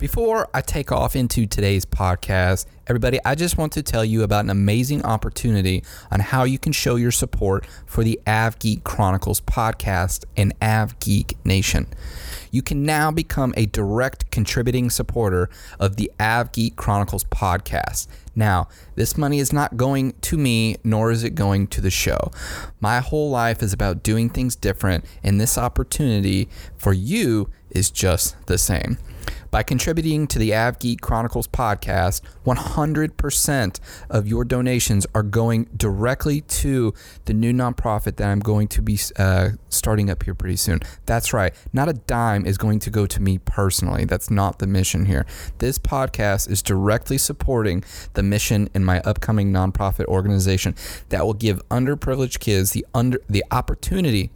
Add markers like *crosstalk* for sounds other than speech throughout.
Before I take off into today's podcast, everybody, I just want to tell you about an amazing opportunity on how you can show your support for the Av Geek Chronicles podcast and Av Geek Nation. You can now become a direct contributing supporter of the Av Geek Chronicles podcast. Now, this money is not going to me, nor is it going to the show. My whole life is about doing things different, and this opportunity for you is just the same. By contributing to the AvGeek Chronicles podcast, 100% of your donations are going directly to the new nonprofit that I'm going to be uh, starting up here pretty soon. That's right, not a dime is going to go to me personally. That's not the mission here. This podcast is directly supporting the mission in my upcoming nonprofit organization that will give underprivileged kids the under the opportunity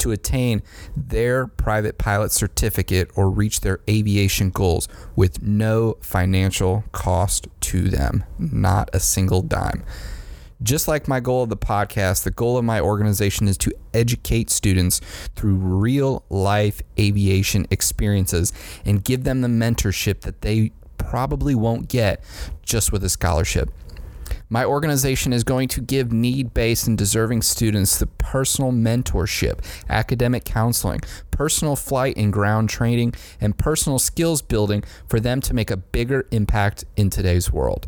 to attain their private pilot certificate or reach their aviation goals with no financial cost to them, not a single dime. Just like my goal of the podcast, the goal of my organization is to educate students through real life aviation experiences and give them the mentorship that they probably won't get just with a scholarship. My organization is going to give need based and deserving students the personal mentorship, academic counseling, personal flight and ground training, and personal skills building for them to make a bigger impact in today's world.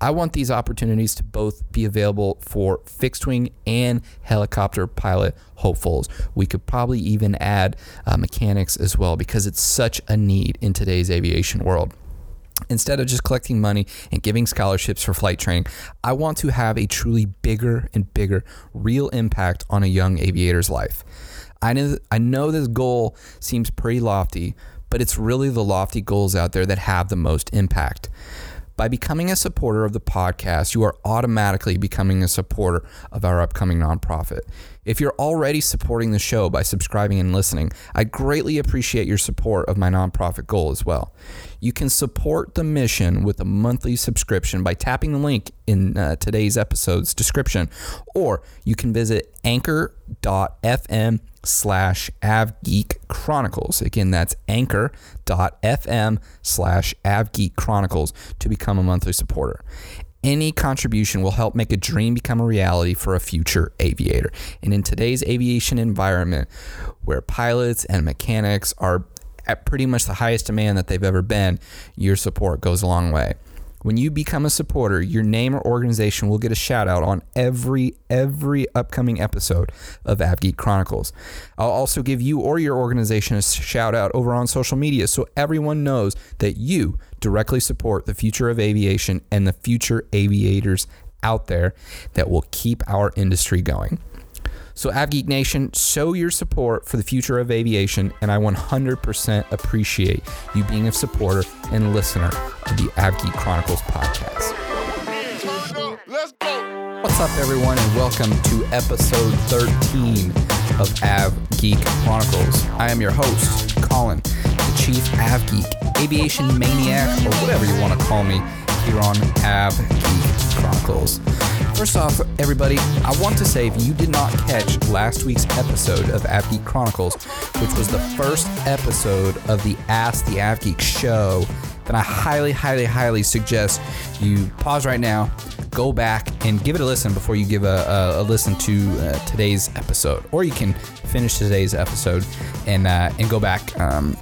I want these opportunities to both be available for fixed wing and helicopter pilot hopefuls. We could probably even add uh, mechanics as well because it's such a need in today's aviation world. Instead of just collecting money and giving scholarships for flight training, I want to have a truly bigger and bigger real impact on a young aviator's life. I know, I know this goal seems pretty lofty, but it's really the lofty goals out there that have the most impact. By becoming a supporter of the podcast, you are automatically becoming a supporter of our upcoming nonprofit. If you're already supporting the show by subscribing and listening, I greatly appreciate your support of my nonprofit goal as well. You can support the mission with a monthly subscription by tapping the link in uh, today's episode's description, or you can visit anchor.fm slash avgeek chronicles. Again that's anchor.fm slash avgeek chronicles to become a monthly supporter. Any contribution will help make a dream become a reality for a future aviator. And in today's aviation environment where pilots and mechanics are at pretty much the highest demand that they've ever been your support goes a long way when you become a supporter, your name or organization will get a shout out on every every upcoming episode of AvGeek Chronicles. I'll also give you or your organization a shout out over on social media so everyone knows that you directly support the future of aviation and the future aviators out there that will keep our industry going. So, AvGeek Nation, show your support for the future of aviation, and I 100% appreciate you being a supporter and listener of the AvGeek Chronicles podcast. What's up, everyone, and welcome to episode 13 of Av Geek Chronicles. I am your host, Colin, the Chief Av Geek, Aviation Maniac, or whatever you want to call me, here on Av Geek Chronicles. First off, everybody, I want to say if you did not catch last week's episode of Av Geek Chronicles, which was the first episode of the Ask the Av Geek show, then I highly, highly, highly suggest you pause right now, go back, and give it a listen before you give a, a, a listen to uh, today's episode. Or you can finish today's episode and uh, and go back. Um,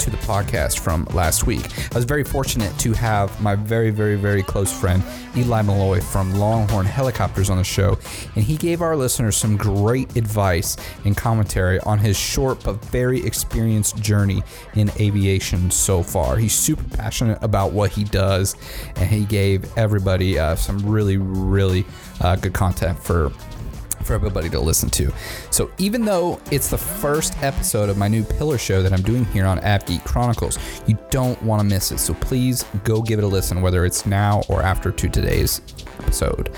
to the podcast from last week. I was very fortunate to have my very, very, very close friend Eli Malloy from Longhorn Helicopters on the show, and he gave our listeners some great advice and commentary on his short but very experienced journey in aviation so far. He's super passionate about what he does, and he gave everybody uh, some really, really uh, good content for for everybody to listen to. So even though it's the first episode of my new pillar show that I'm doing here on AvGeek Chronicles, you don't want to miss it. So please go give it a listen, whether it's now or after to today's episode.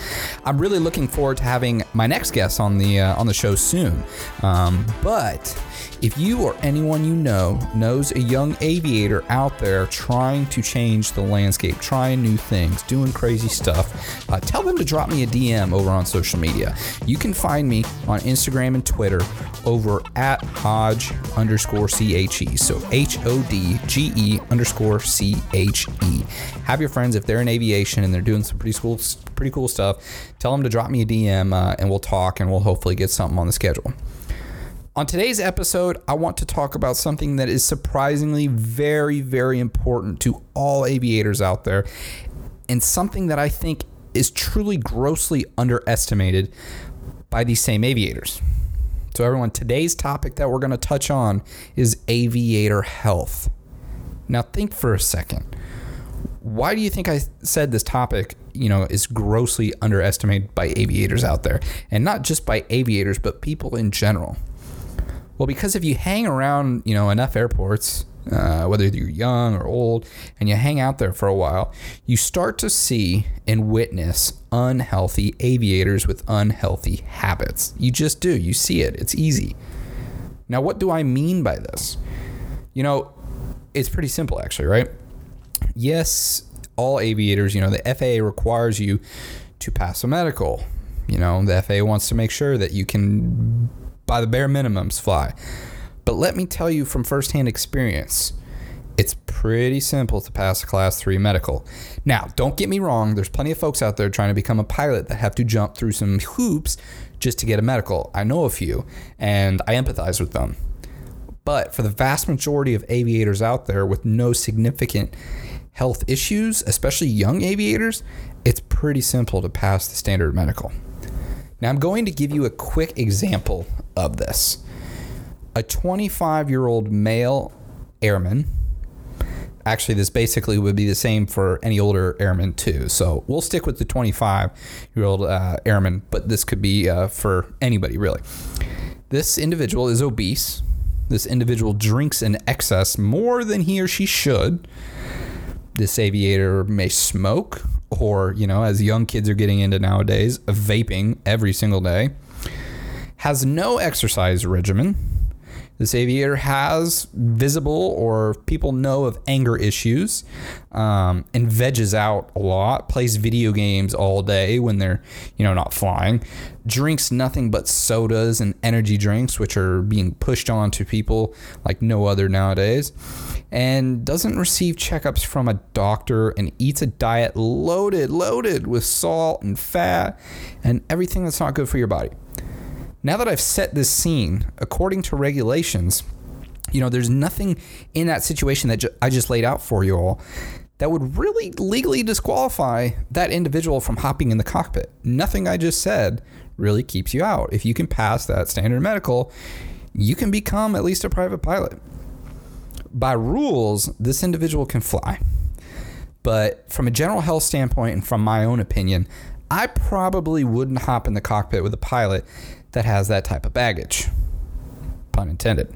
I'm really looking forward to having my next guest on the uh, on the show soon. Um, but if you or anyone you know knows a young aviator out there trying to change the landscape, trying new things, doing crazy stuff, uh, tell them to drop me a DM over on social media. You can find me on Instagram and Twitter over at Hodge underscore CHE. So H O D G E underscore C H E. Have your friends, if they're in aviation and they're doing some pretty cool, pretty cool stuff, tell them to drop me a DM uh, and we'll talk and we'll hopefully get something on the schedule. On today's episode, I want to talk about something that is surprisingly very, very important to all aviators out there, and something that I think is truly grossly underestimated by these same aviators. So, everyone, today's topic that we're going to touch on is aviator health. Now, think for a second. Why do you think I said this topic, you know, is grossly underestimated by aviators out there? And not just by aviators, but people in general. Well, because if you hang around, you know, enough airports, uh, whether you're young or old, and you hang out there for a while, you start to see and witness unhealthy aviators with unhealthy habits. You just do. You see it. It's easy. Now, what do I mean by this? You know, it's pretty simple, actually, right? Yes, all aviators, you know, the FAA requires you to pass a medical. You know, the FAA wants to make sure that you can by the bare minimums fly. But let me tell you from firsthand experience, it's pretty simple to pass a class 3 medical. Now, don't get me wrong, there's plenty of folks out there trying to become a pilot that have to jump through some hoops just to get a medical. I know a few, and I empathize with them. But for the vast majority of aviators out there with no significant health issues, especially young aviators, it's pretty simple to pass the standard medical. Now, I'm going to give you a quick example of this. A 25 year old male airman, actually, this basically would be the same for any older airman, too. So we'll stick with the 25 year old uh, airman, but this could be uh, for anybody, really. This individual is obese. This individual drinks in excess more than he or she should. This aviator may smoke or, you know, as young kids are getting into nowadays, vaping every single day, has no exercise regimen. This aviator has visible or people know of anger issues um, and veges out a lot, plays video games all day when they're, you know, not flying, drinks nothing but sodas and energy drinks, which are being pushed on to people like no other nowadays and doesn't receive checkups from a doctor and eats a diet loaded, loaded with salt and fat and everything that's not good for your body. Now that I've set this scene, according to regulations, you know, there's nothing in that situation that ju- I just laid out for you all that would really legally disqualify that individual from hopping in the cockpit. Nothing I just said really keeps you out. If you can pass that standard medical, you can become at least a private pilot by rules, this individual can fly. But from a general health standpoint and from my own opinion, I probably wouldn't hop in the cockpit with a pilot that has that type of baggage. Pun intended.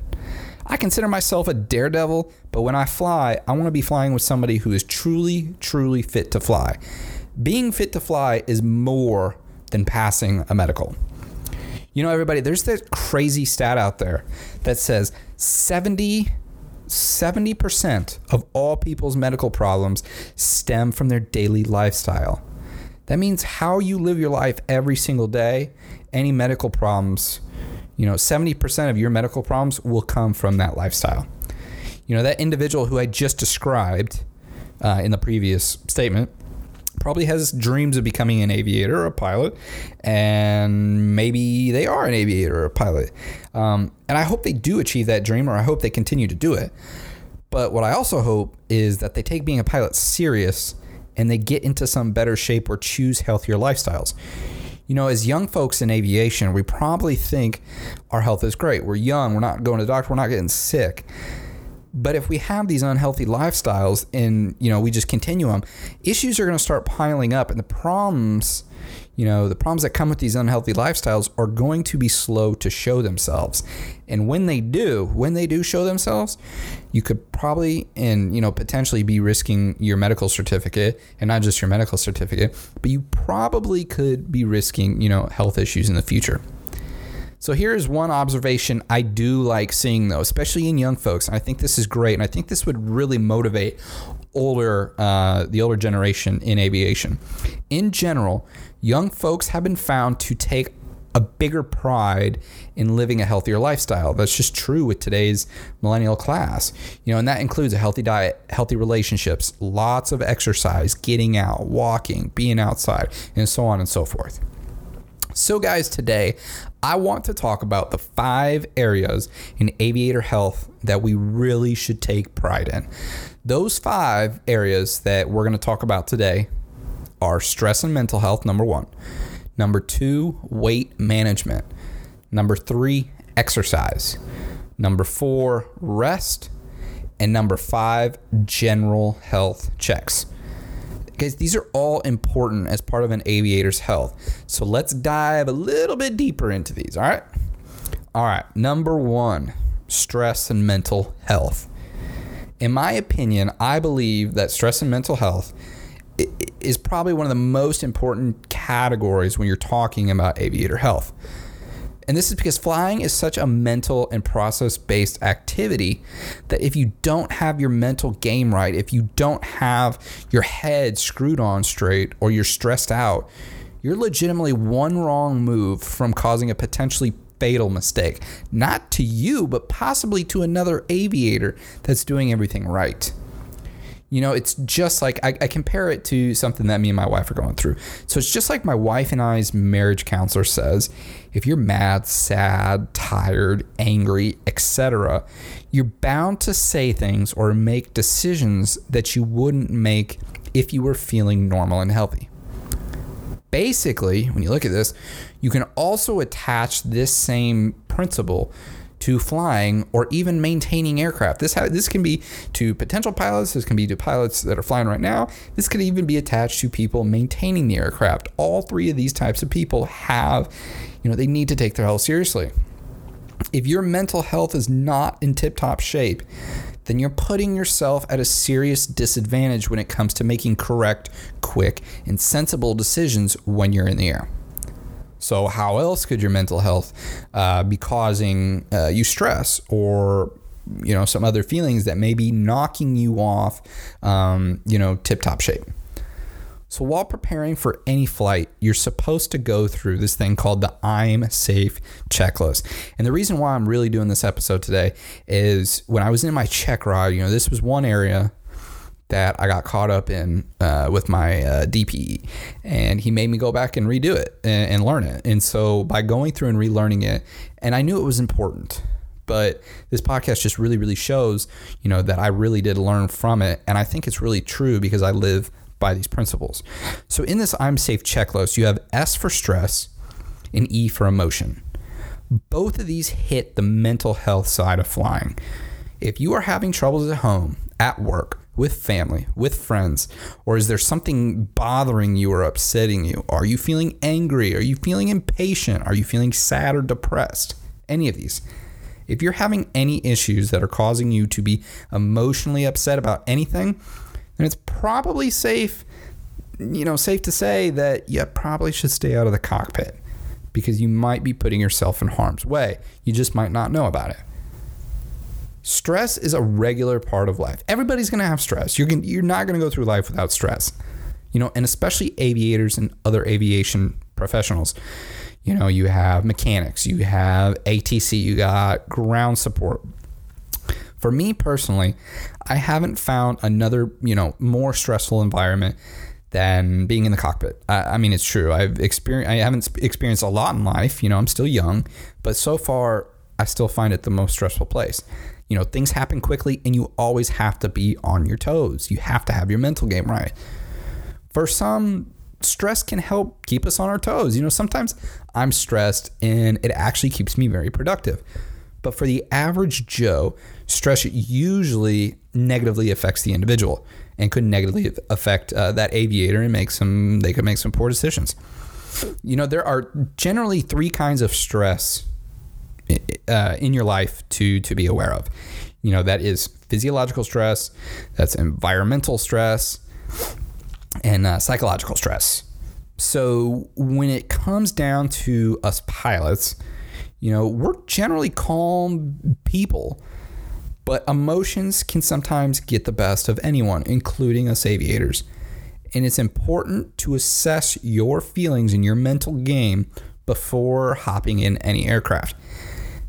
I consider myself a daredevil, but when I fly, I want to be flying with somebody who is truly, truly fit to fly. Being fit to fly is more than passing a medical. You know, everybody, there's this crazy stat out there that says 70 70% of all people's medical problems stem from their daily lifestyle. That means how you live your life every single day, any medical problems, you know, 70% of your medical problems will come from that lifestyle. You know, that individual who I just described uh, in the previous statement probably has dreams of becoming an aviator or a pilot, and maybe they are an aviator or a pilot. Um, and I hope they do achieve that dream, or I hope they continue to do it. But what I also hope is that they take being a pilot serious and they get into some better shape or choose healthier lifestyles. You know, as young folks in aviation, we probably think our health is great. We're young, we're not going to the doctor, we're not getting sick. But if we have these unhealthy lifestyles and, you know, we just continue them, issues are going to start piling up and the problems, you know, the problems that come with these unhealthy lifestyles are going to be slow to show themselves. And when they do, when they do show themselves, you could probably and, you know, potentially be risking your medical certificate and not just your medical certificate, but you probably could be risking, you know, health issues in the future. So here's one observation I do like seeing though, especially in young folks. And I think this is great, and I think this would really motivate older uh, the older generation in aviation. In general, young folks have been found to take a bigger pride in living a healthier lifestyle. That's just true with today's millennial class. You know, and that includes a healthy diet, healthy relationships, lots of exercise, getting out, walking, being outside, and so on and so forth. So, guys, today I want to talk about the five areas in aviator health that we really should take pride in. Those five areas that we're going to talk about today are stress and mental health, number one. Number two, weight management. Number three, exercise. Number four, rest. And number five, general health checks. Guys, these are all important as part of an aviator's health. So let's dive a little bit deeper into these, all right? All right, number one stress and mental health. In my opinion, I believe that stress and mental health is probably one of the most important categories when you're talking about aviator health. And this is because flying is such a mental and process based activity that if you don't have your mental game right, if you don't have your head screwed on straight or you're stressed out, you're legitimately one wrong move from causing a potentially fatal mistake. Not to you, but possibly to another aviator that's doing everything right. You know, it's just like I, I, compare it to something that me and my wife are going through. So it's just like my wife and I's marriage counselor says if you're mad, sad, tired, angry, etc., you're bound to say things or make decisions that you wouldn't make if you were feeling normal and healthy. Basically, when you look at this, you can also attach this same principle to flying or even maintaining aircraft. This ha- this can be to potential pilots. This can be to pilots that are flying right now. This could even be attached to people maintaining the aircraft. All three of these types of people have, you know, they need to take their health seriously. If your mental health is not in tip-top shape, then you're putting yourself at a serious disadvantage when it comes to making correct, quick, and sensible decisions when you're in the air. So, how else could your mental health uh, be causing uh, you stress or you know some other feelings that may be knocking you off, um, you know, tip top shape? So, while preparing for any flight, you're supposed to go through this thing called the I'm Safe checklist. And the reason why I'm really doing this episode today is when I was in my check ride, you know, this was one area that I got caught up in uh, with my uh, DPE, and he made me go back and redo it and, and learn it. And so by going through and relearning it, and I knew it was important, but this podcast just really, really shows, you know, that I really did learn from it, and I think it's really true because I live by these principles. So in this I'm safe checklist, you have S for stress and E for emotion. Both of these hit the mental health side of flying. If you are having troubles at home, at work, with family, with friends? Or is there something bothering you or upsetting you? Are you feeling angry? Are you feeling impatient? Are you feeling sad or depressed? Any of these. If you're having any issues that are causing you to be emotionally upset about anything, then it's probably safe, you know, safe to say that you probably should stay out of the cockpit because you might be putting yourself in harm's way. You just might not know about it. Stress is a regular part of life. Everybody's going to have stress. You're gonna, you're not going to go through life without stress. You know, and especially aviators and other aviation professionals. You know, you have mechanics, you have ATC, you got ground support. For me personally, I haven't found another, you know, more stressful environment than being in the cockpit. I, I, mean, it's true. I've experienced. I haven't experienced a lot in life. You know, I'm still young, but so far, I still find it the most stressful place. You know, things happen quickly and you always have to be on your toes. You have to have your mental game right. For some, stress can help keep us on our toes. You know, sometimes I'm stressed and it actually keeps me very productive. But for the average Joe, stress usually negatively affects the individual and could negatively affect uh, that aviator and make some they could make some poor decisions. You know, there are generally three kinds of stress uh, in your life to to be aware of. You know, that is physiological stress, that's environmental stress, and uh, psychological stress. So when it comes down to us pilots, you know, we're generally calm people, but emotions can sometimes get the best of anyone, including us aviators. And it's important to assess your feelings and your mental game before hopping in any aircraft.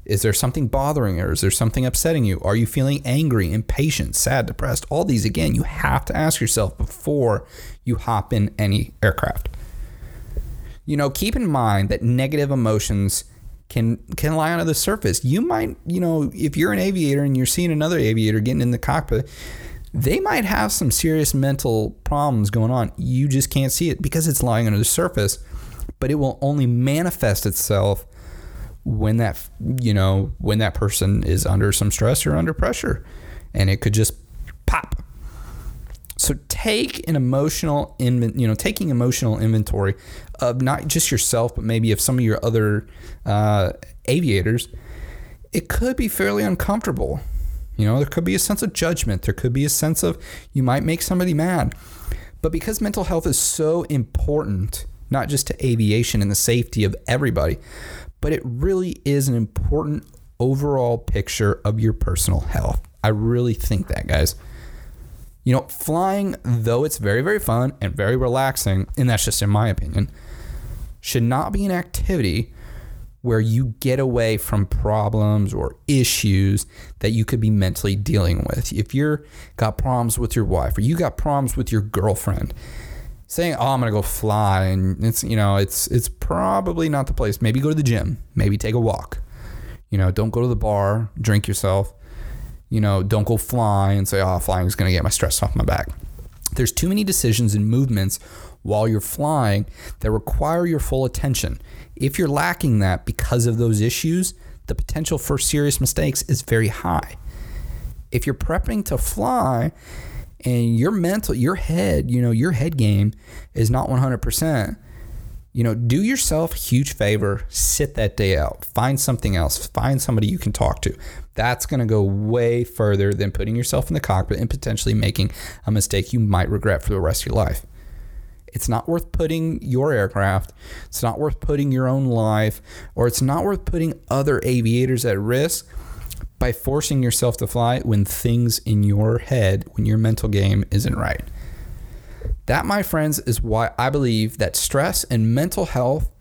Is there something bothering you? Is there something upsetting you? Are you feeling angry, impatient, sad, depressed? All these, again, you have to ask yourself before you hop in any aircraft. You know, keep in mind that negative emotions can can lie under the surface. You might, you know, if you're an aviator and you're seeing another aviator getting in the cockpit, they might have some serious mental problems going on. You just can't see it because it's lying under the surface, but it will only manifest itself when that you know when that person is under some stress or under pressure and it could just pop. So take an emotional inven- you know taking emotional inventory of not just yourself but maybe of some of your other uh, aviators. It could be fairly uncomfortable. You know there could be a sense of judgment. There could be a sense of you might make somebody mad. But because mental health is so important not just to aviation and the safety of everybody but it really is an important overall picture of your personal health. I really think that, guys. You know, flying, though it's very, very fun and very relaxing, and that's just in my opinion, should not be an activity where you get away from problems or issues that you could be mentally dealing with. If you're got problems with your wife or you got problems with your girlfriend, saying, "Oh, I'm gonna go fly," and it's you know, it's it's probably not the place. Maybe go to the gym. Maybe take a walk. You know, don't go to the bar, drink yourself. You know, don't go fly and say, "Oh, flying is gonna get my stress off my back." There's too many decisions and movements while you're flying that require your full attention. If you're lacking that because of those issues, the potential for serious mistakes is very high. If you're prepping to fly and your mental, your head, you know, your head game is not 100%, you know, do yourself a huge favor, sit that day out, find something else, find somebody you can talk to. That's going to go way further than putting yourself in the cockpit and potentially making a mistake you might regret for the rest of your life. It's not worth putting your aircraft, it's not worth putting your own life, or it's not worth putting other aviators at risk by forcing yourself to fly when things in your head, when your mental game isn't right. That, my friends, is why I believe that stress and mental health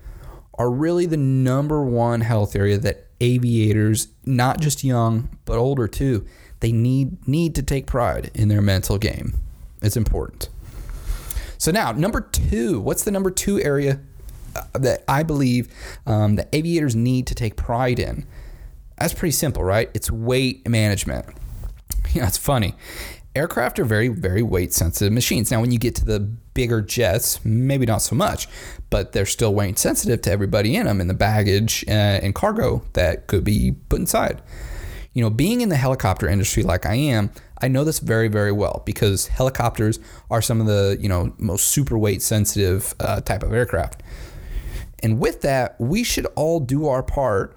are really the number one health area that aviators, not just young, but older too, they need need to take pride in their mental game. It's important. So now, number two, what's the number two area uh, that I believe um, that aviators need to take pride in? That's pretty simple, right? It's weight management. *laughs* Know, it's funny. Aircraft are very, very weight sensitive machines. Now, when you get to the bigger jets, maybe not so much, but they're still weight sensitive to everybody in them and the baggage uh, and cargo that could be put inside. You know, being in the helicopter industry like I am, I know this very, very well because helicopters are some of the, you know, most super weight sensitive uh, type of aircraft. And with that, we should all do our part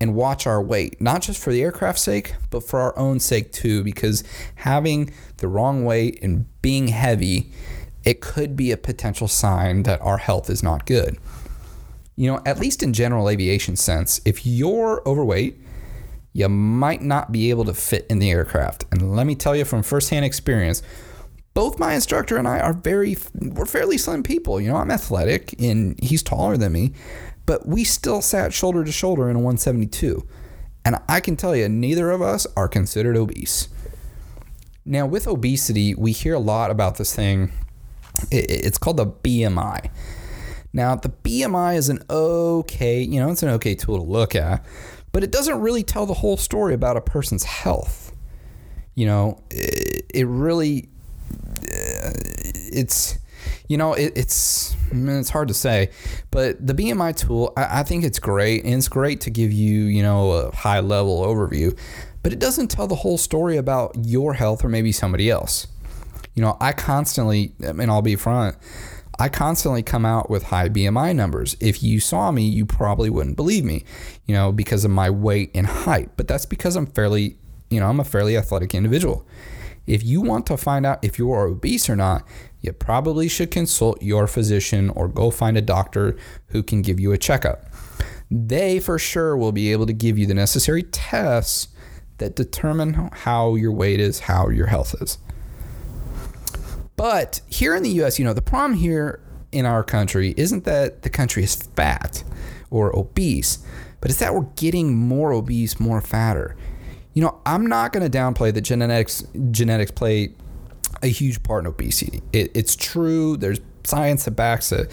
and watch our weight, not just for the aircraft's sake, but for our own sake too, because having the wrong weight and being heavy, it could be a potential sign that our health is not good. You know, at least in general aviation sense, if you're overweight, you might not be able to fit in the aircraft. And let me tell you from firsthand experience, both my instructor and I are very, we're fairly slim people. You know, I'm athletic and he's taller than me but we still sat shoulder to shoulder in a 172. And I can tell you, neither of us are considered obese. Now, with obesity, we hear a lot about this thing. It's called the BMI. Now, the BMI is an okay, you know, it's an okay tool to look at, but it doesn't really tell the whole story about a person's health. You know, it really, uh, it's You know, it, it's it's hard to say, but the BMI tool, I, I think it's great, and it's great to give you, you know, a high level overview, but it doesn't tell the whole story about your health or maybe somebody else. You know, I constantly, and I'll be front, I constantly come out with high BMI numbers. If you saw me, you probably wouldn't believe me, you know, because of my weight and height. But that's because I'm fairly, you know, I'm a fairly athletic individual. If you want to find out if you are obese or not, you probably should consult your physician or go find a doctor who can give you a checkup. They for sure will be able to give you the necessary tests that determine how your weight is, how your health is. But here in the US, you know, the problem here in our country isn't that the country is fat or obese, but it's that we're getting more obese, more fatter. You know, I'm not going to downplay that genetics genetics play a huge part in obesity. It, it's true. There's science that backs it.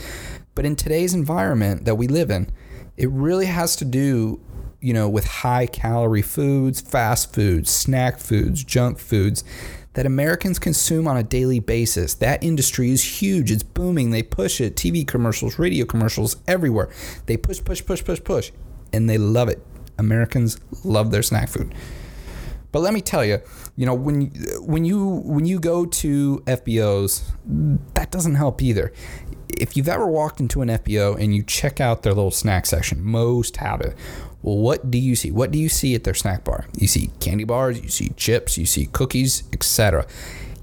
But in today's environment that we live in, it really has to do, you know, with high calorie foods, fast foods, snack foods, junk foods that Americans consume on a daily basis. That industry is huge. It's booming. They push it. TV commercials, radio commercials, everywhere. They push, push, push, push, push, and they love it. Americans love their snack food. But let me tell you, you know, when when you when you go to FBOs, that doesn't help either. If you've ever walked into an FBO and you check out their little snack section, most have it. Well, what do you see? What do you see at their snack bar? You see candy bars, you see chips, you see cookies, etc.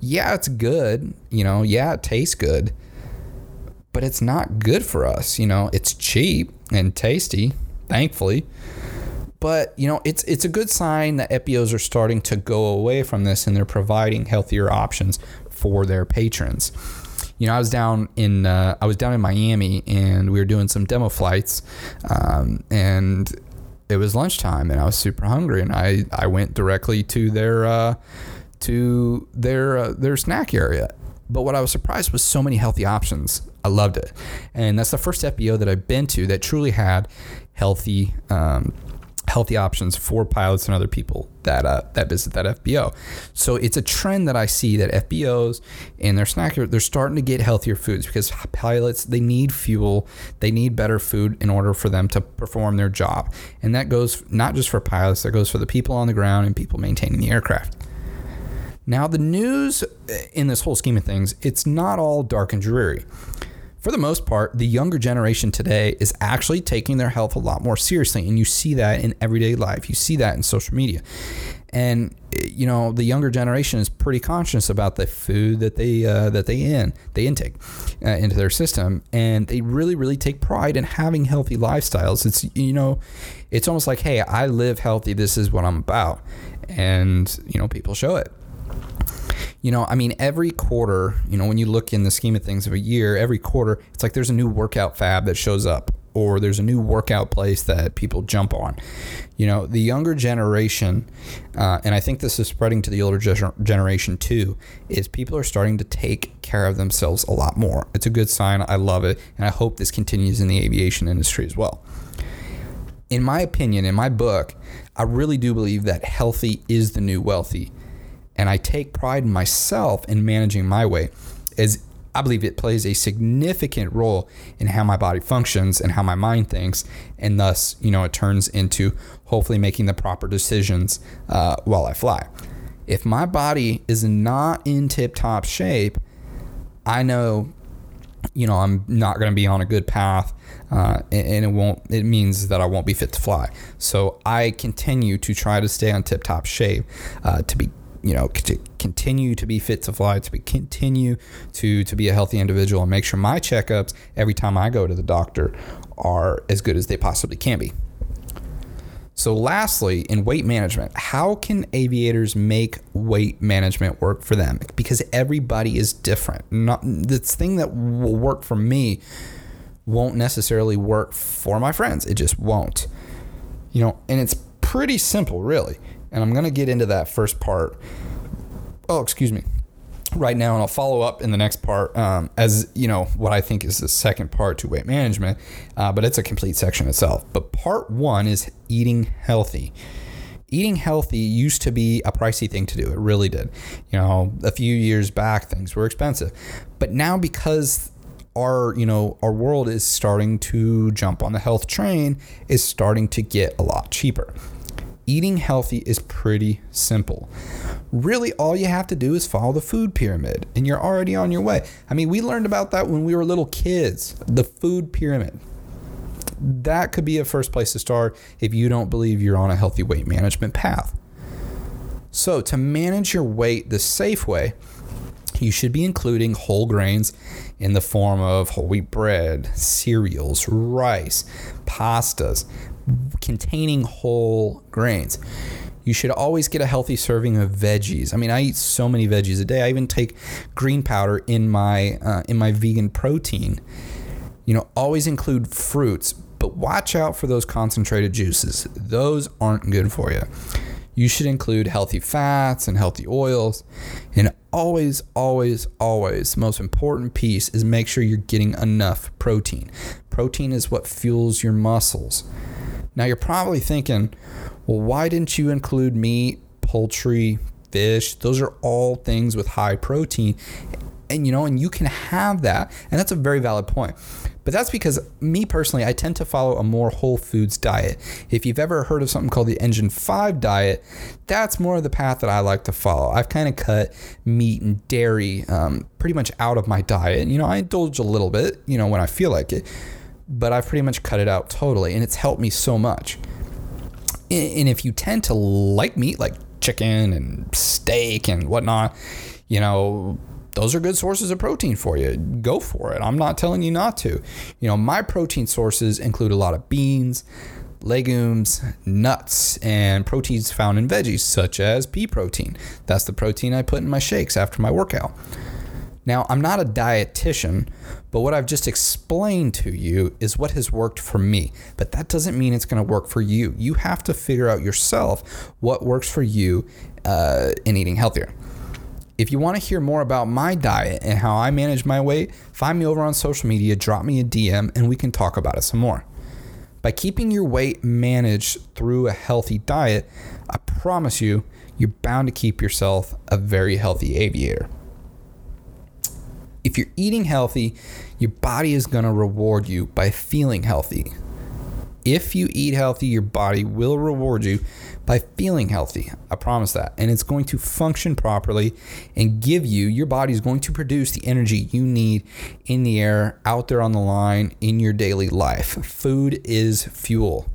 Yeah, it's good, you know, yeah, it tastes good, but it's not good for us, you know. It's cheap and tasty, thankfully. But you know, it's it's a good sign that FBOs are starting to go away from this and they're providing healthier options for their patrons. You know, I was down in uh, I was down in Miami and we were doing some demo flights, um, and it was lunchtime and I was super hungry and I, I went directly to their uh, to their uh, their snack area. But what I was surprised was so many healthy options. I loved it, and that's the first FBO that I've been to that truly had healthy um, healthy options for pilots and other people that uh, that visit that FBO. So it's a trend that I see that FBOs and their snacker they're starting to get healthier foods because pilots they need fuel, they need better food in order for them to perform their job, and that goes not just for pilots, that goes for the people on the ground and people maintaining the aircraft. Now the news in this whole scheme of things, it's not all dark and dreary for the most part, the younger generation today is actually taking their health a lot more seriously. And you see that in everyday life, you see that in social media. And you know the younger generation is pretty conscious about the food that they uh, that they in they intake uh, into their system, and they really really take pride in having healthy lifestyles. It's you know, it's almost like hey, I live healthy. This is what I'm about, and you know people show it you know, I mean, every quarter, you know, when you look in the scheme of things of a year, every quarter, it's like there's a new workout fab that shows up or there's a new workout place that people jump on. You know, the younger generation, uh, and I think this is spreading to the older ge- generation too, is people are starting to take care of themselves a lot more. It's a good sign. I love it. And I hope this continues in the aviation industry as well. In my opinion, in my book, I really do believe that healthy is the new wealthy and I take pride in myself in managing my weight as I believe it plays a significant role in how my body functions and how my mind thinks, and thus, you know, it turns into hopefully making the proper decisions uh, while I fly. If my body is not in tip top shape, I know, you know, I'm not going to be on a good path, uh, and, it won't. It means that I won't be fit to fly. So I continue to try to stay on tip top shape uh, to be you know to continue to be fit to fly to be, continue to to be a healthy individual and make sure my checkups every time I go to the doctor are as good as they possibly can be. So lastly, in weight management, how can aviators make weight management work for them? Because everybody is different. Not this thing that will work for me won't necessarily work for my friends. It just won't. You know, and it's pretty simple really and I'm going to get into that first part. Oh, excuse me. Right now, and I'll follow up in the next part um, as you know what I think is the second part to weight management, uh, but it's a complete section itself. But part one is eating healthy eating healthy used to be a pricey thing to do. It really did. You know, a few years back, things were expensive. But now, because our you know our world is starting to jump on the health train is starting to get a lot cheaper eating healthy is pretty simple. Really all you have to do is follow the food pyramid and you're already on your way. I mean we learned about that when we were little kids the food pyramid. That could be a first place to start if you don't believe you're on a healthy weight management path. So to manage your weight the safe way you should be including whole grains in the form of whole wheat bread, cereals, rice, pastas containing whole grains. You should always get a healthy serving of veggies. I mean, I eat so many veggies a day. I even take green powder in my uh, in my vegan protein. You know, always include fruits, but watch out for those concentrated juices. Those aren't good for you. You should include healthy fats and healthy oils. And always, always, always, the most important piece is make sure you're getting enough protein. Protein is what fuels your muscles. Now, you're probably thinking, well, why didn't you include meat, poultry, fish? Those are all things with high protein. And you know, and you can have that. And that's a very valid point. But that's because me personally, I tend to follow a more whole foods diet. If you've ever heard of something called the Engine 5 diet, that's more of the path that I like to follow. I've kind of cut meat and dairy um, pretty much out of my diet. You know, I indulge a little bit, you know, when I feel like it, but I've pretty much cut it out totally, and it's helped me so much. And if you tend to like meat, like chicken and steak and whatnot, you know, those are good sources of protein for you. Go for it. I'm not telling you not to. You know, my protein sources include a lot of beans, legumes, nuts, and proteins found in veggies, such as pea protein. That's the protein I put in my shakes after my workout. Now, I'm not a dietitian, but what I've just explained to you is what has worked for me. But that doesn't mean it's going to work for you. You have to figure out yourself what works for you uh, in eating healthier. If you want to hear more about my diet and how I manage my weight, find me over on social media, drop me a DM, and we can talk about it some more. By keeping your weight managed through a healthy diet, I promise you, you're bound to keep yourself a very healthy aviator. If you're eating healthy, your body is going to reward you by feeling healthy. If you eat healthy, your body will reward you by feeling healthy. I promise that. And it's going to function properly and give you, your body is going to produce the energy you need in the air, out there on the line, in your daily life. Food is fuel.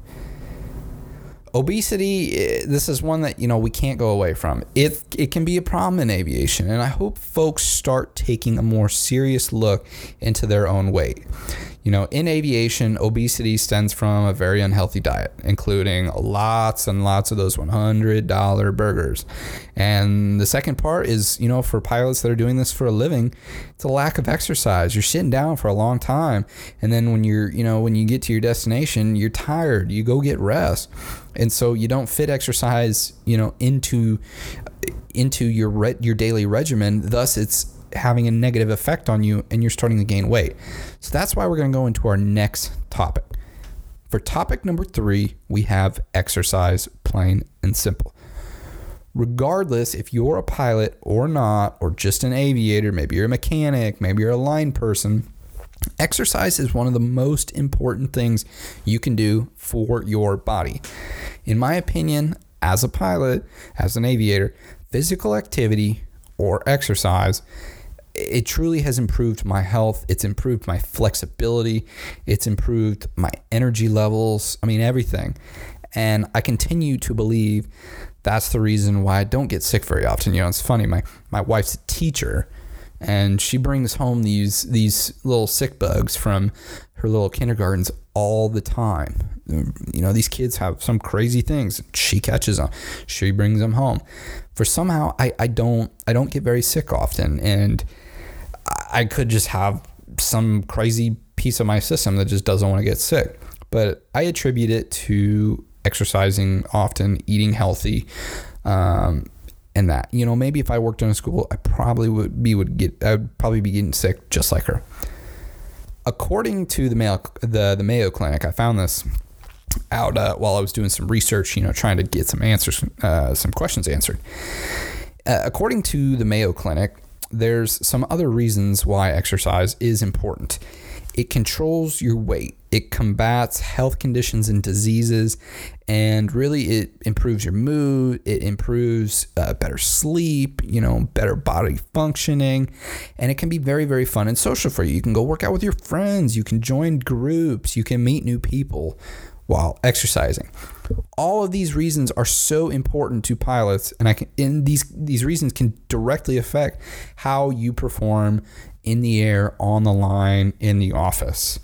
Obesity, eh, this is one that, you know, we can't go away from. It, it can be a problem in aviation, and I hope folks start taking a more serious look into their own weight. You know, in aviation, obesity stems from a very unhealthy diet, including lots and lots of those $100 burgers. And the second part is, you know, for pilots that are doing this for a living, it's a lack of exercise. You're sitting down for a long time. And then when you're, you know, when you get to your destination, you're tired. You go get rest. And so you don't fit exercise, you know, into into your re- your daily regimen. Thus, it's having a negative effect on you and you're starting to gain weight. So that's why we're going to go into our next topic. For topic number three, we have exercise, plain and simple. Regardless if you're a pilot or not, or just an aviator, maybe you're a mechanic, maybe you're a line person, exercise is one of the most important things you can do for your body. In my opinion, as a pilot, as an aviator, physical activity or exercise it truly has improved my health. It's improved my flexibility. It's improved my energy levels. I mean, everything. And I continue to believe that's the reason why I don't get sick very often. You know, it's funny. My my wife's a teacher, and she brings home these these little sick bugs from her little kindergartens all the time. You know, these kids have some crazy things. She catches them. She brings them home. For somehow I, I don't I don't get very sick often and I could just have some crazy piece of my system that just doesn't want to get sick. But I attribute it to exercising often, eating healthy, um, and that. You know, maybe if I worked in a school, I probably would be would get I'd probably be getting sick just like her. According to the Mayo the the Mayo Clinic, I found this out uh, while I was doing some research. You know, trying to get some answers, uh, some questions answered. Uh, according to the Mayo Clinic, there's some other reasons why exercise is important. It controls your weight, it combats health conditions and diseases, and really it improves your mood, it improves uh, better sleep, you know, better body functioning, and it can be very, very fun and social for you. You can go work out with your friends, you can join groups, you can meet new people while exercising. All of these reasons are so important to pilots, and I can and these these reasons can directly affect how you perform in the air, on the line, in the office.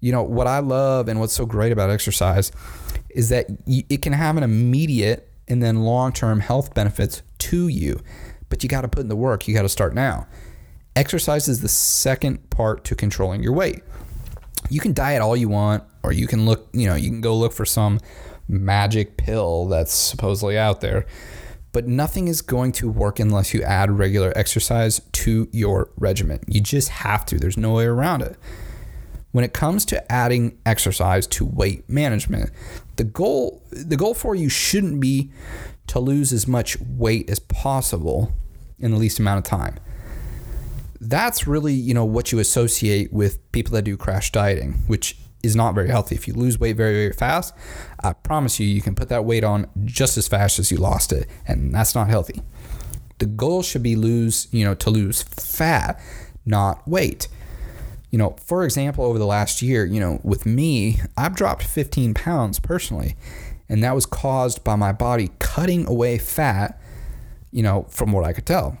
You know, what I love and what's so great about exercise is that it can have an immediate and then long term health benefits to you, but you got to put in the work. You got to start now. Exercise is the second part to controlling your weight. You can diet all you want, or you can look, you know, you can go look for some magic pill that's supposedly out there but nothing is going to work unless you add regular exercise to your regimen. You just have to, there's no way around it. When it comes to adding exercise to weight management, the goal the goal for you shouldn't be to lose as much weight as possible in the least amount of time. That's really, you know, what you associate with people that do crash dieting, which is not very healthy. If you lose weight very, very fast, I promise you, you can put that weight on just as fast as you lost it, and that's not healthy. The goal should be lose, you know, to lose fat, not weight. You know, for example, over the last year, you know, with me, I've dropped 15 pounds personally, and that was caused by my body cutting away fat, you know, from what I could tell.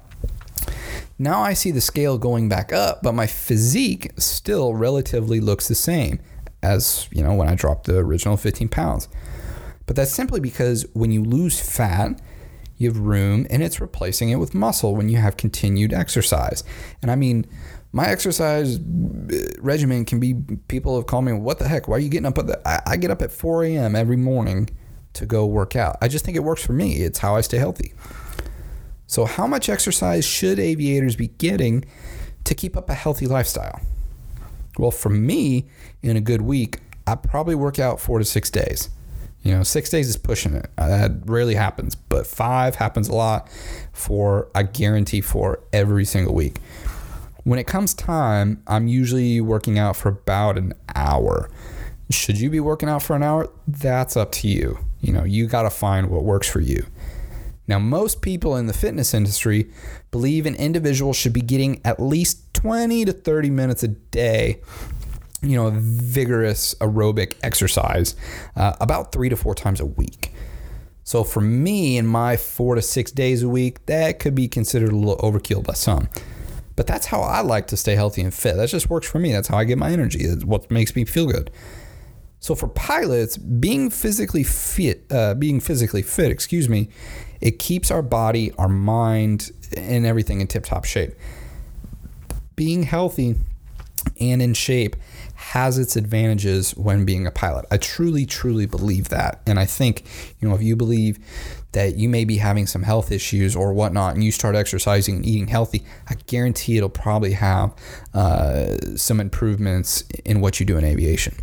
Now I see the scale going back up, but my physique still relatively looks the same as, you know, when I dropped the original 15 pounds. But that's simply because when you lose fat, you have room and it's replacing it with muscle when you have continued exercise. And I mean, my exercise uh, regimen can be people have called me, what the heck? Why are you getting up at the, I, I get up at 4 a.m. every morning to go work out. I just think it works for me. It's how I stay healthy. So, how much exercise should aviators be getting to keep up a healthy lifestyle? Well, for me, in a good week, I probably work out four to six days. You know, six days is pushing it. Uh, that rarely happens, but five happens a lot for, I guarantee, for every single week. When it comes time, I'm usually working out for about an hour. Should you be working out for an hour? That's up to you. You know, you got to find what works for you. Now, most people in the fitness industry believe an individual should be getting at least 20 to 30 minutes a day, you know, vigorous aerobic exercise uh, about three to four times a week. So, for me, in my four to six days a week, that could be considered a little overkill by some. But that's how I like to stay healthy and fit. That just works for me. That's how I get my energy. It's what makes me feel good. So for pilots, being physically fit, uh, being physically fit, excuse me, it keeps our body, our mind, and everything in tip top shape. Being healthy and in shape has its advantages when being a pilot. I truly, truly believe that. And I think, you know, if you believe that you may be having some health issues or whatnot and you start exercising and eating healthy, I guarantee it'll probably have uh, some improvements in what you do in aviation.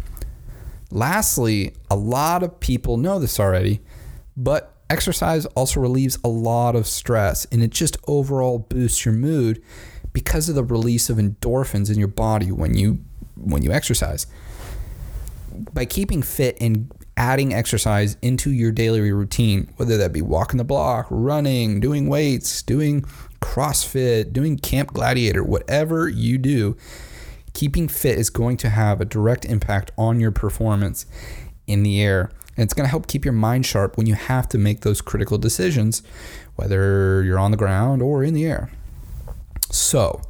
Lastly, a lot of people know this already, but Exercise also relieves a lot of stress and it just overall boosts your mood because of the release of endorphins in your body when you when you exercise. By keeping fit and adding exercise into your daily routine, whether that be walking the block, running, doing weights, doing CrossFit, doing Camp Gladiator, whatever you do, keeping fit is going to have a direct impact on your performance in the air and it's going to help keep your mind sharp when you have to make those critical decisions, whether you're on the ground or in the air. So,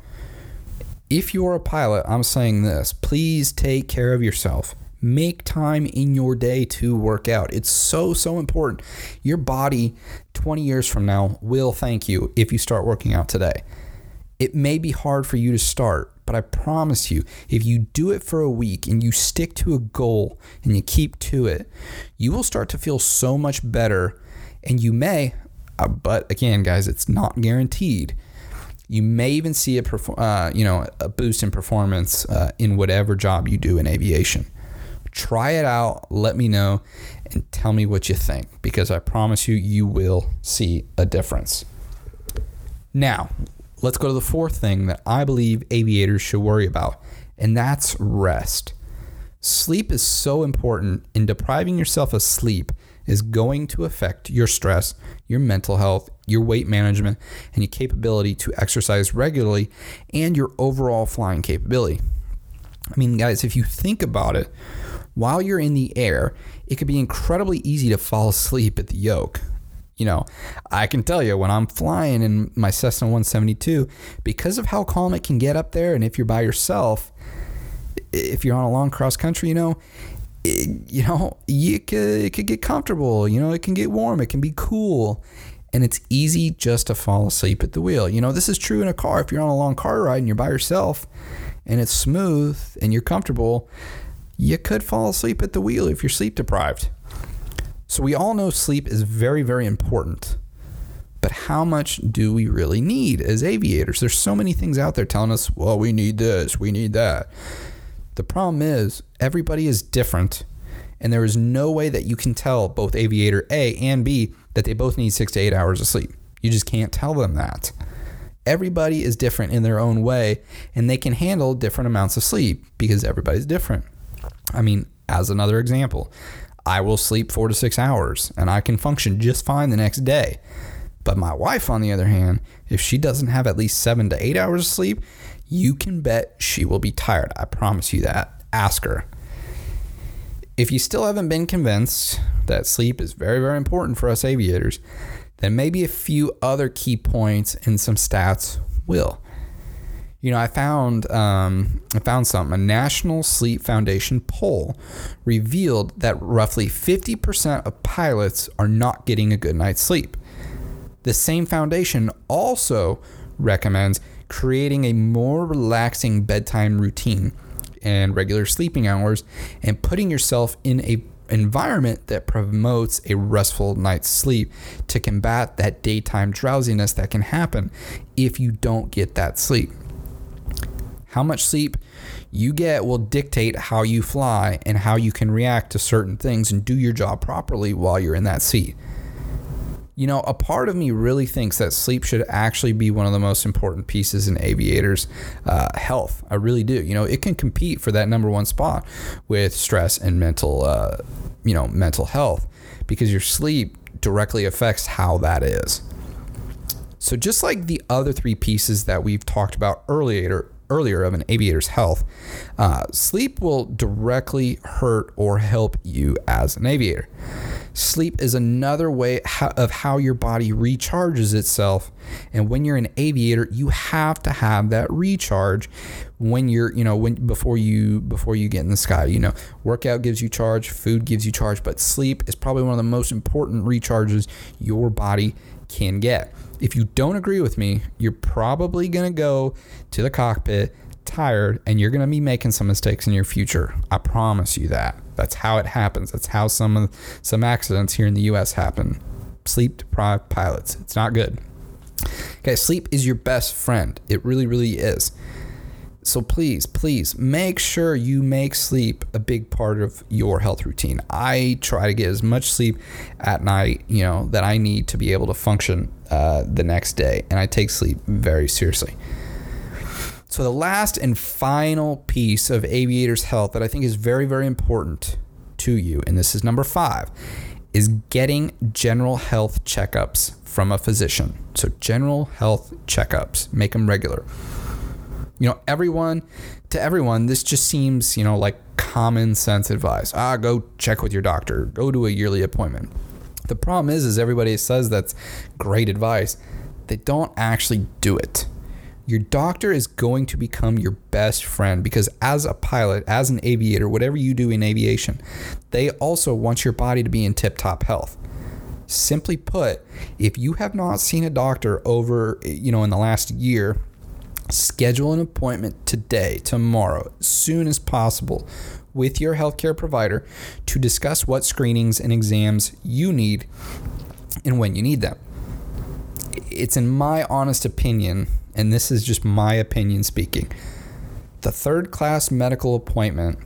if you're a pilot, I'm saying this please take care of yourself. Make time in your day to work out. It's so, so important. Your body 20 years from now will thank you if you start working out today. It may be hard for you to start, but I promise you, if you do it for a week and you stick to a goal and you keep to it, you will start to feel so much better. And you may, uh, but again, guys, it's not guaranteed. You may even see a uh, you know a boost in performance uh, in whatever job you do in aviation. Try it out. Let me know and tell me what you think because I promise you, you will see a difference. Now, let's go to the fourth thing that I believe aviators should worry about, and that's rest. Sleep is so important, and depriving yourself of sleep is going to affect your stress, your mental health, your weight management, and your capability to exercise regularly and your overall flying capability. I mean, guys, if you think about it, while you're in the air, it could be incredibly easy to fall asleep at the yoke. You know, I can tell you when I'm flying in my Cessna 172, because of how calm it can get up there, and if you're by yourself, if you're on a long cross country, you know, it, you know, you could, it could get comfortable. You know, it can get warm. It can be cool. And it's easy just to fall asleep at the wheel. You know, this is true in a car. If you're on a long car ride and you're by yourself and it's smooth and you're comfortable, you could fall asleep at the wheel if you're sleep deprived. So we all know sleep is very, very important. But how much do we really need as aviators? There's so many things out there telling us, well, we need this, we need that. The problem is, everybody is different, and there is no way that you can tell both aviator A and B that they both need six to eight hours of sleep. You just can't tell them that. Everybody is different in their own way, and they can handle different amounts of sleep because everybody's different. I mean, as another example, I will sleep four to six hours and I can function just fine the next day. But my wife, on the other hand, if she doesn't have at least seven to eight hours of sleep, you can bet she will be tired. I promise you that. Ask her. If you still haven't been convinced that sleep is very, very important for us aviators, then maybe a few other key points and some stats will. You know, I found um, I found something. A National Sleep Foundation poll revealed that roughly 50% of pilots are not getting a good night's sleep. The same foundation also recommends creating a more relaxing bedtime routine and regular sleeping hours and putting yourself in a environment that promotes a restful night's sleep to combat that daytime drowsiness that can happen if you don't get that sleep. How much sleep you get will dictate how you fly and how you can react to certain things and do your job properly while you're in that seat. You know, a part of me really thinks that sleep should actually be one of the most important pieces in aviators' uh, health. I really do. You know, it can compete for that number one spot with stress and mental, uh, you know, mental health because your sleep directly affects how that is. So, just like the other three pieces that we've talked about earlier, earlier of an aviator's health, uh, sleep will directly hurt or help you as an aviator. Sleep is another way of how your body recharges itself. And when you're an aviator, you have to have that recharge when you're, you know, when before you before you get in the sky. You know, workout gives you charge, food gives you charge, but sleep is probably one of the most important recharges your body can get. If you don't agree with me, you're probably going to go to the cockpit tired and you're going to be making some mistakes in your future. I promise you that. That's how it happens. That's how some some accidents here in the US happen. Sleep deprived pilots. It's not good. Okay, sleep is your best friend. It really really is. So please, please make sure you make sleep a big part of your health routine. I try to get as much sleep at night, you know, that I need to be able to function uh, the next day, and I take sleep very seriously. So, the last and final piece of aviators' health that I think is very, very important to you, and this is number five, is getting general health checkups from a physician. So, general health checkups, make them regular. You know, everyone, to everyone, this just seems, you know, like common sense advice. Ah, go check with your doctor, go to a yearly appointment. The problem is, is everybody says that's great advice. They don't actually do it your doctor is going to become your best friend because as a pilot, as an aviator, whatever you do in aviation, they also want your body to be in tip top health. Simply put, if you have not seen a doctor over, you know, in the last year, schedule an appointment today, tomorrow, as soon as possible with your healthcare provider to discuss what screenings and exams you need and when you need them. It's in my honest opinion and this is just my opinion speaking, the third class medical appointment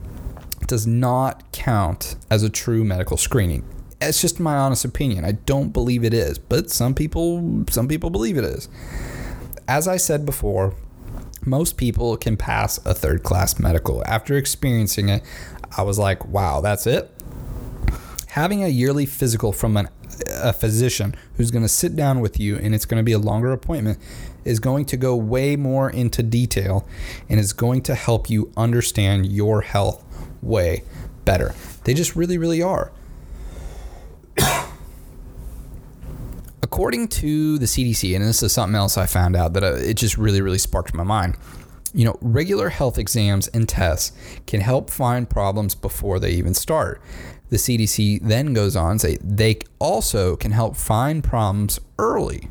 does not count as a true medical screening. It's just my honest opinion. I don't believe it is, but some people some people believe it is. as I said before, most people can pass a third class medical. After experiencing it, I was like, wow, that's it. Having a yearly physical from an, a physician who's going to sit down with you and it's going to be a longer appointment is going to go way more into detail and is going to help you understand your health way better. They just really, really are. *coughs* According to the CDC, and this is something else I found out that uh, it just really, really sparked my mind. You know, regular health exams and tests can help find problems before they even start. The CDC then goes on to say they also can help find problems early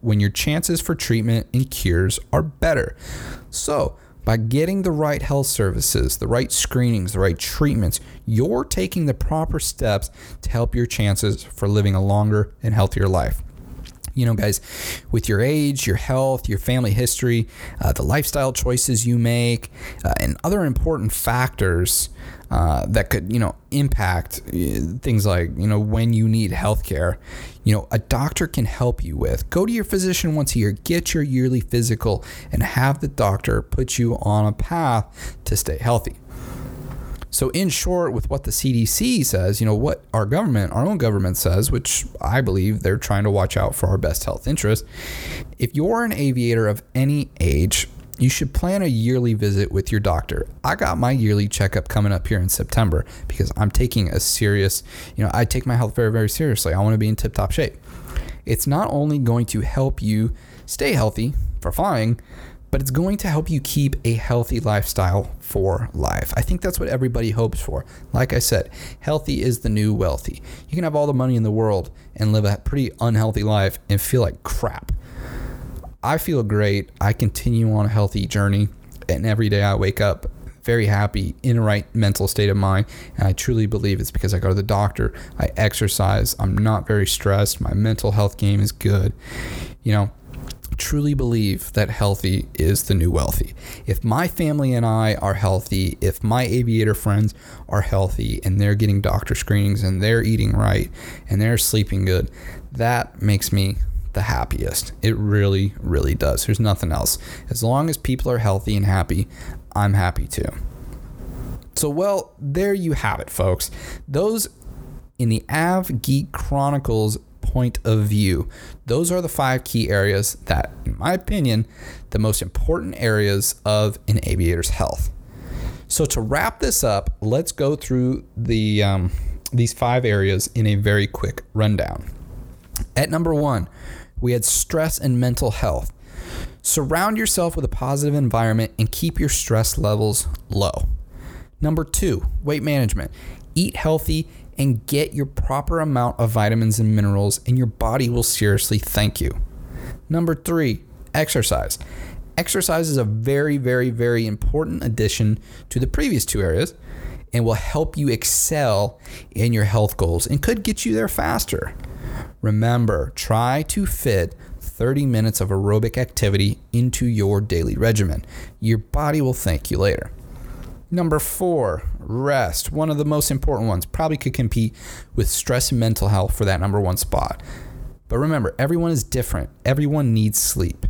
when your chances for treatment and cures are better. So, by getting the right health services, the right screenings, the right treatments, you're taking the proper steps to help your chances for living a longer and healthier life you know, guys, with your age, your health, your family history, uh, the lifestyle choices you make, uh, and other important factors uh, that could, you know, impact uh, things like, you know, when you need health care, you know, a doctor can help you with. Go to your physician once a year, get your yearly physical, and have the doctor put you on a path to stay healthy. So, in short, with what the CDC says, you know, what our government, our own government says, which I believe they're trying to watch out for our best health interest, if you're an aviator of any age, you should plan a yearly visit with your doctor. I got my yearly checkup coming up here in September because I'm taking a serious, you know, I take my health very, very seriously. I want to be in tip top shape. It's not only going to help you stay healthy for flying, but it's going to help you keep a healthy lifestyle for life. I think that's what everybody hopes for. Like I said, healthy is the new wealthy. You can have all the money in the world and live a pretty unhealthy life and feel like crap. I feel great. I continue on a healthy journey, and every day I wake up very happy, in a right mental state of mind. And I truly believe it's because I go to the doctor, I exercise, I'm not very stressed, my mental health game is good. You know, truly believe that healthy is the new wealthy. If my family and I are healthy, if my aviator friends are healthy and they're getting doctor screenings and they're eating right and they're sleeping good, that makes me the happiest. It really, really does. There's nothing else. As long as people are healthy and happy, I'm happy too. So, well, there you have it, folks. Those in the Av Geek Chronicles point of view. Those are the five key areas that, in my opinion, the most important areas of an aviator's health. So to wrap this up, let's go through the um, these five areas in a very quick rundown. At number one, we had stress and mental health. Surround yourself with a positive environment and keep your stress levels low. Number two, weight management. Eat healthy and get your proper amount of vitamins and minerals, and your body will seriously thank you. Number three, exercise. Exercise is a very, very, very important addition to the previous two areas and will help you excel in your health goals and could get you there faster. Remember, try to fit 30 minutes of aerobic activity into your daily regimen. Your body will thank you later. Number four, rest. One of the most important ones. Probably could compete with stress and mental health for that number one spot. But remember, everyone is different. Everyone needs sleep.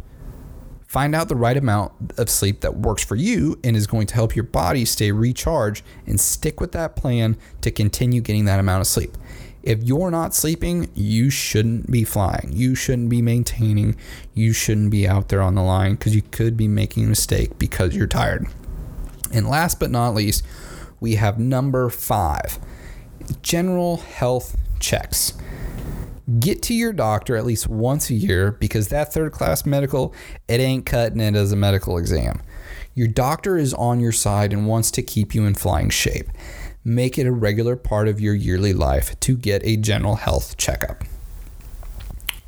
Find out the right amount of sleep that works for you and is going to help your body stay recharged and stick with that plan to continue getting that amount of sleep. If you're not sleeping, you shouldn't be flying. You shouldn't be maintaining. You shouldn't be out there on the line because you could be making a mistake because you're tired. And last but not least, we have number five general health checks. Get to your doctor at least once a year because that third class medical, it ain't cutting it as a medical exam. Your doctor is on your side and wants to keep you in flying shape. Make it a regular part of your yearly life to get a general health checkup.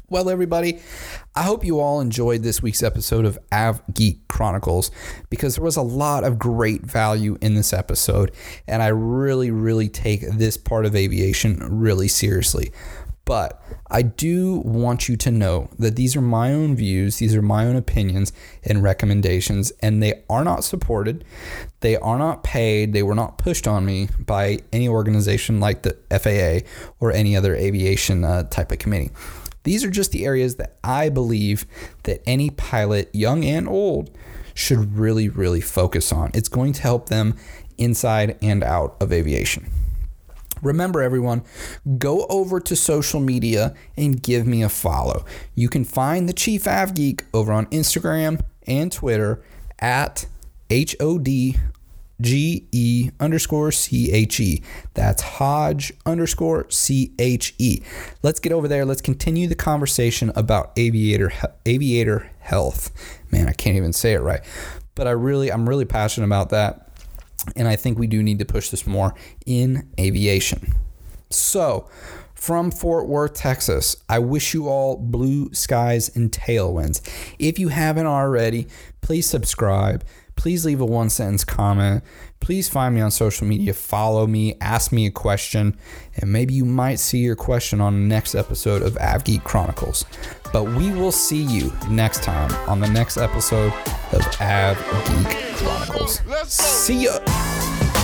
Well, everybody, I hope you all enjoyed this week's episode of Av Geek Chronicles because there was a lot of great value in this episode, and I really, really take this part of aviation really seriously. But I do want you to know that these are my own views, these are my own opinions and recommendations, and they are not supported, they are not paid, they were not pushed on me by any organization like the FAA or any other aviation uh, type of committee. These are just the areas that I believe that any pilot, young and old, should really, really focus on. It's going to help them inside and out of aviation. Remember, everyone, go over to social media and give me a follow. You can find the Chief Av Geek over on Instagram and Twitter at HOD G E underscore C H E. That's Hodge underscore C H E. Let's get over there. Let's continue the conversation about aviator aviator health. Man, I can't even say it right, but I really I'm really passionate about that, and I think we do need to push this more in aviation. So. From Fort Worth, Texas, I wish you all blue skies and tailwinds. If you haven't already, please subscribe please leave a one sentence comment. Please find me on social media, follow me, ask me a question, and maybe you might see your question on the next episode of AvGeek Chronicles. But we will see you next time on the next episode of AvGeek Chronicles. See ya!